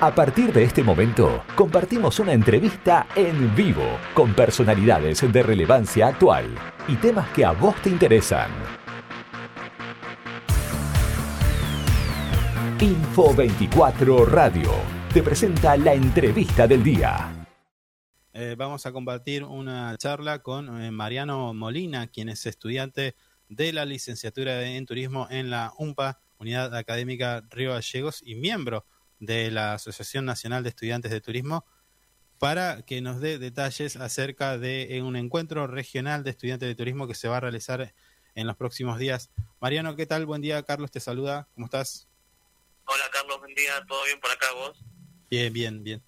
A partir de este momento, compartimos una entrevista en vivo con personalidades de relevancia actual y temas que a vos te interesan. Info 24 Radio te presenta la entrevista del día. Eh, vamos a compartir una charla con eh, Mariano Molina, quien es estudiante de la licenciatura en turismo en la UMPA, Unidad Académica Río Gallegos, y miembro de la Asociación Nacional de Estudiantes de Turismo para que nos dé detalles acerca de un encuentro regional de estudiantes de turismo que se va a realizar en los próximos días. Mariano, ¿qué tal? Buen día, Carlos te saluda. ¿Cómo estás? Hola, Carlos, buen día. ¿Todo bien por acá vos? Bien, bien, bien.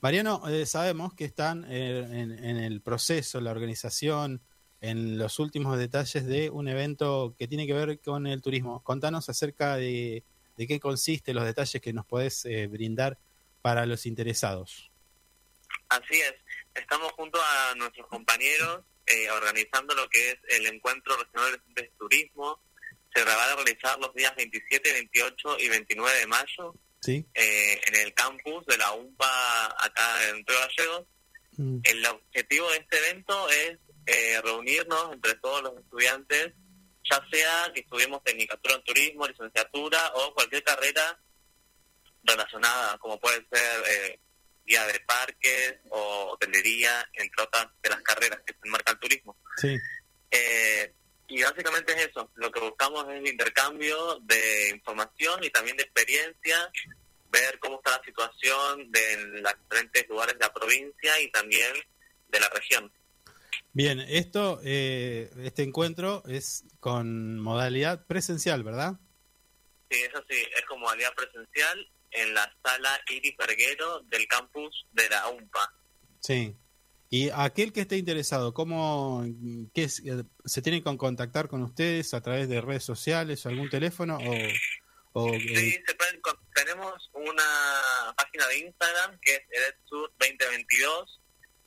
Mariano, eh, sabemos que están eh, en, el proceso, la organización, en los últimos detalles de un evento que tiene que ver con el turismo. Contanos acerca de de qué consiste, los detalles que nos podés eh, brindar para los interesados. Así es, estamos junto a nuestros compañeros eh, organizando lo que es el Encuentro Regional de Turismo. Se va a realizar los días 27, 28 y 29 de mayo ¿Sí? Eh, en el campus de la UMPA acá en Río Gallegos. Mm. El objetivo de este evento es reunirnos entre todos los estudiantes ya sea que estudiemos Tecnicatura en Turismo, licenciatura o cualquier carrera relacionada, como puede ser eh, guía de parques o hotelería, entre otras de las carreras que se enmarca el turismo. Sí. Eh, y básicamente es eso, lo que buscamos es el intercambio de información y también de experiencia, ver cómo está la situación de los diferentes lugares de la provincia y también de la región. Bien, esto, eh, este encuentro es con modalidad presencial, ¿verdad? Sí, eso sí, es con modalidad presencial en la sala Iris Verguero del campus de la UMPA. Sí. Y aquel que esté interesado, ¿cómo qué eh, se tiene que contactar con ustedes a través de redes sociales o algún teléfono? O, sí, eh, se pueden, tenemos una página de Instagram que es EDSUR2022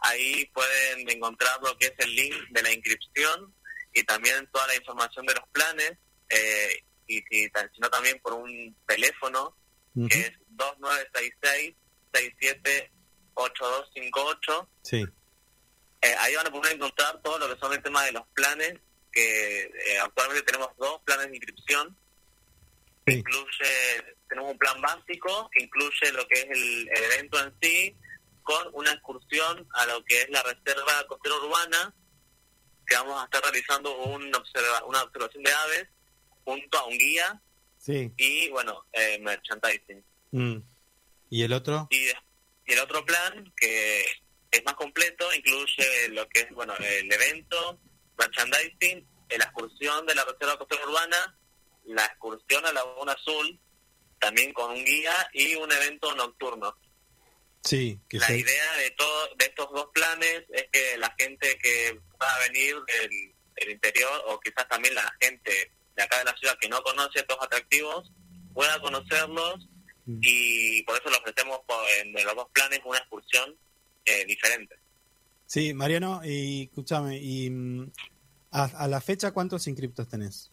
Ahí pueden encontrar lo que es el link de la inscripción y también toda la información de los planes. Eh, y si, sino también por un teléfono que es 2966-678258. Sí. Eh, ahí van a poder encontrar todo lo que son el tema de los planes, que eh, actualmente tenemos dos planes de inscripción. Incluye, tenemos un plan básico que incluye lo que es el evento en sí, con una excursión a lo que es la Reserva Costera Urbana, que vamos a estar realizando un una observación de aves junto a un guía sí. y, bueno, eh, merchandising. Mm. ¿Y el otro? Y, el otro plan, que es más completo, incluye lo que es, bueno, el evento, merchandising, la excursión de la Reserva Costera Urbana, la excursión a Laguna Azul, también con un guía y un evento nocturno. Sí, la idea de todo, de estos dos planes es que la gente que va a venir del, interior o quizás también la gente de acá de la ciudad que no conoce estos atractivos pueda conocerlos mm. y por eso le ofrecemos en los dos planes una excursión eh, diferente. Sí, Mariano, y escúchame, y mm, a, la fecha cuántos inscriptos tenés?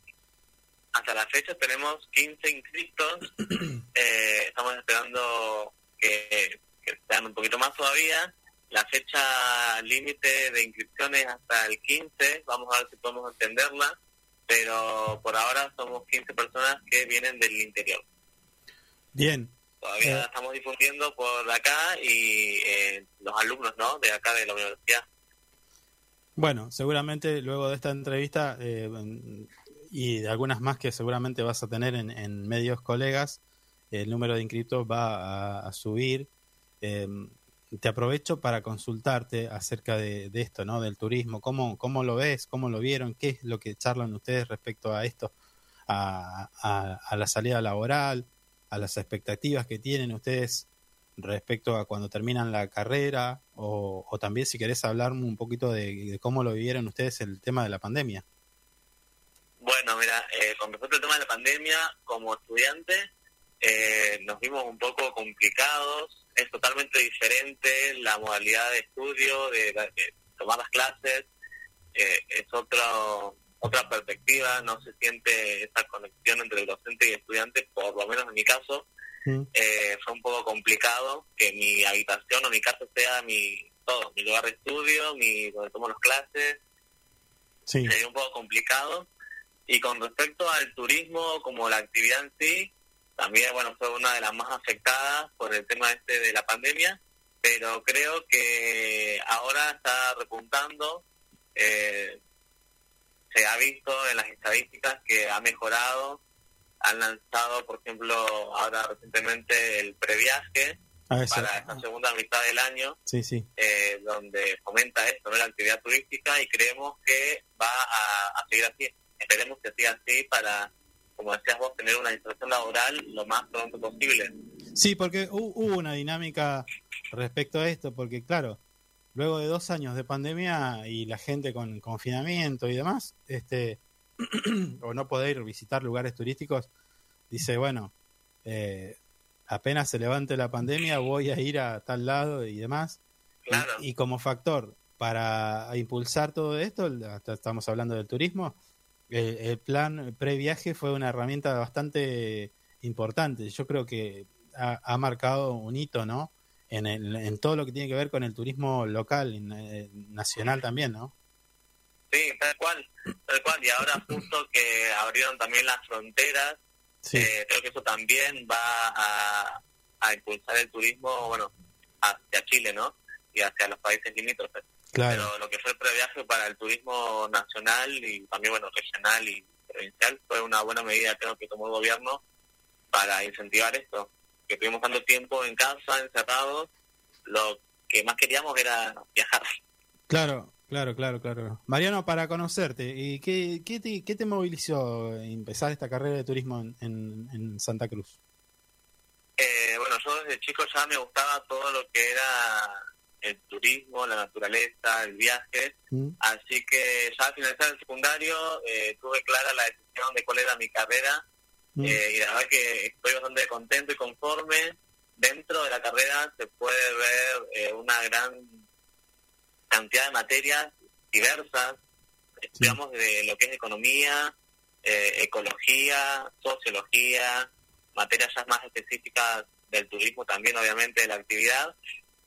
Hasta la fecha tenemos 15 inscriptos. eh, estamos esperando que sean un poquito más todavía. La fecha límite de inscripciones hasta el 15, vamos a ver si podemos entenderla, pero por ahora somos 15 personas que vienen del interior. Bien. Todavía eh. estamos difundiendo por acá y eh, los alumnos ¿no? de acá de la universidad. Bueno, seguramente luego de esta entrevista eh, y de algunas más que seguramente vas a tener en, medios colegas, el número de inscritos va a subir eh, te aprovecho para consultarte acerca de, esto, ¿no? Del turismo. ¿Cómo, ¿Cómo lo ves? ¿Cómo lo vieron? ¿Qué es lo que charlan ustedes respecto a esto? A, a, la salida laboral, a las expectativas que tienen ustedes respecto a cuando terminan la carrera o, también si querés hablarme un poquito de, cómo lo vivieron ustedes el tema de la pandemia. Bueno, mira, eh, con respecto al tema de la pandemia, como estudiante, eh, nos vimos un poco complicados, es totalmente diferente la modalidad de estudio, de, tomar las clases, eh, es otra otra perspectiva, no se siente esa conexión entre el docente y el estudiante, por lo menos en mi caso, eh, fue un poco complicado que mi habitación o mi casa sea mi todo, mi lugar de estudio, mi donde tomo las clases. Sí. Sería un poco complicado. Y con respecto al turismo como la actividad en sí, también bueno fue una de las más afectadas por el tema este de la pandemia, pero creo que ahora está repuntando. Eh, se ha visto en las estadísticas que ha mejorado. Han lanzado, por ejemplo, ahora recientemente el previaje para esta segunda mitad del año, sí, sí. Eh, donde fomenta esto, la actividad turística, y creemos que va a, seguir así. Esperemos que siga así para, como decías vos, tener una inserción laboral lo más pronto posible. Sí, porque hubo una dinámica respecto a esto, porque claro, luego de dos años de pandemia y la gente con confinamiento y demás, este, o no poder visitar lugares turísticos, dice, bueno, eh, apenas se levante la pandemia voy a ir a tal lado y demás. Y, como factor para impulsar todo esto, estamos hablando del turismo, el, plan previaje fue una herramienta bastante importante. Yo creo que ha marcado un hito, ¿no? en, el, en todo lo que tiene que ver con el turismo local, y eh, nacional también, ¿no? Sí, tal cual, tal cual. Y ahora justo que abrieron también las fronteras, eh, creo que eso también va a, a impulsar el turismo, bueno, hacia Chile, ¿no? Y hacia los países limítrofes. Claro. Pero lo que fue el previaje para el turismo nacional y también, bueno, regional y provincial fue una buena medida, creo, que tomó el gobierno para incentivar esto que tuvimos tanto tiempo en casa, encerrados, lo que más queríamos era viajar. Claro, claro, claro, claro. Mariano, para conocerte, ¿y qué, qué, te, qué te movilizó empezar esta carrera de turismo en, en, Santa Cruz? Eh, bueno, yo desde chico ya me gustaba todo lo que era el turismo, la naturaleza, el viaje, mm. así que ya al finalizar el secundario eh, tuve clara la decisión de cuál era mi carrera Mm. Eh, y la verdad que estoy bastante contento y conforme. Dentro de la carrera se puede ver eh, una gran cantidad de materias diversas, digamos, de lo que es economía, eh, ecología, sociología, materias ya más específicas del turismo también, obviamente, de la actividad,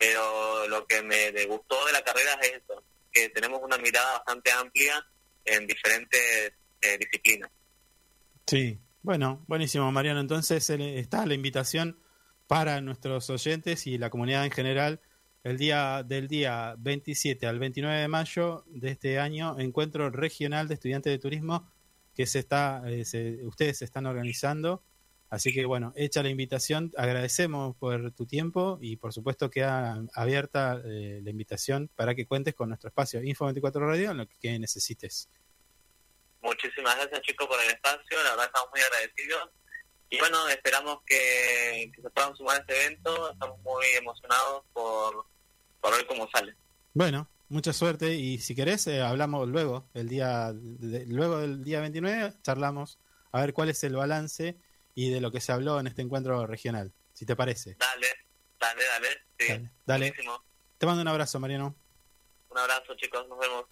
pero lo que me gustó de la carrera es eso, que tenemos una mirada bastante amplia en diferentes disciplinas. Sí, bueno, buenísimo, Mariano. Entonces está la invitación para nuestros oyentes y la comunidad en general. El día del día 27 al 29 de mayo de este año, encuentro regional de estudiantes de turismo que se está, eh, ustedes se están organizando. Así que bueno, hecha la invitación, agradecemos por tu tiempo y por supuesto queda abierta eh, la invitación para que cuentes con nuestro espacio Info 24 Radio en lo que necesites. Muchísimas gracias chicos por el espacio, la verdad estamos muy agradecidos. Y bueno, esperamos que, se puedan sumar a este evento, estamos muy emocionados por, por ver cómo sale. Bueno, mucha suerte y si querés eh, hablamos luego, el día luego del día 29 charlamos a ver cuál es el balance y de lo que se habló en este encuentro regional, si te parece. Dale, dale, dale. Sí, dale, dale. Te mando un abrazo, Mariano. Un abrazo, chicos, nos vemos.